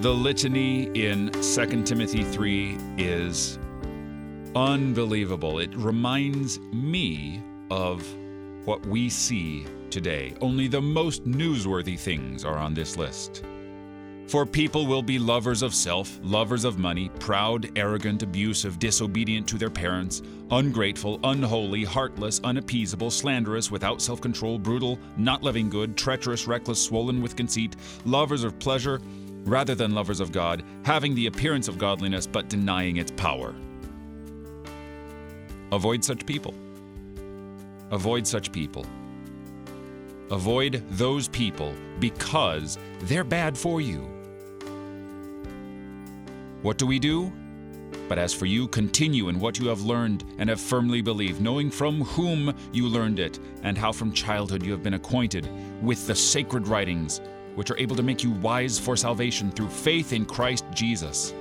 The litany in 2 Timothy 3 is unbelievable. It reminds me of what we see today. Only the most newsworthy things are on this list. For people will be lovers of self, lovers of money, proud, arrogant, abusive, disobedient to their parents, ungrateful, unholy, heartless, unappeasable, slanderous, without self control, brutal, not loving good, treacherous, reckless, swollen with conceit, lovers of pleasure rather than lovers of God, having the appearance of godliness but denying its power. Avoid such people. Avoid such people. Avoid those people because they're bad for you. What do we do? But as for you, continue in what you have learned and have firmly believed, knowing from whom you learned it, and how from childhood you have been acquainted with the sacred writings, which are able to make you wise for salvation through faith in Christ Jesus.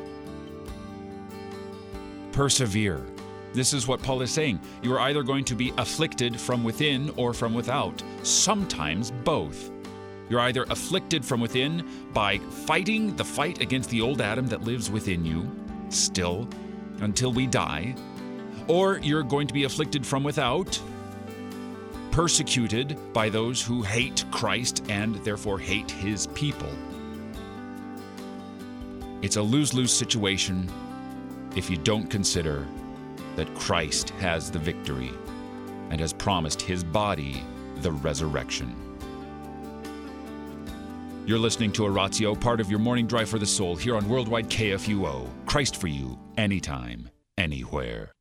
Persevere. This is what Paul is saying. You are either going to be afflicted from within or from without, sometimes both. You're either afflicted from within by fighting the fight against the old Adam that lives within you, still, until we die, or you're going to be afflicted from without, persecuted by those who hate Christ and therefore hate his people. It's a lose lose situation if you don't consider that Christ has the victory and has promised his body the resurrection. You're listening to Oratio, part of your morning drive for the soul here on Worldwide KFUO. Christ for you, anytime, anywhere.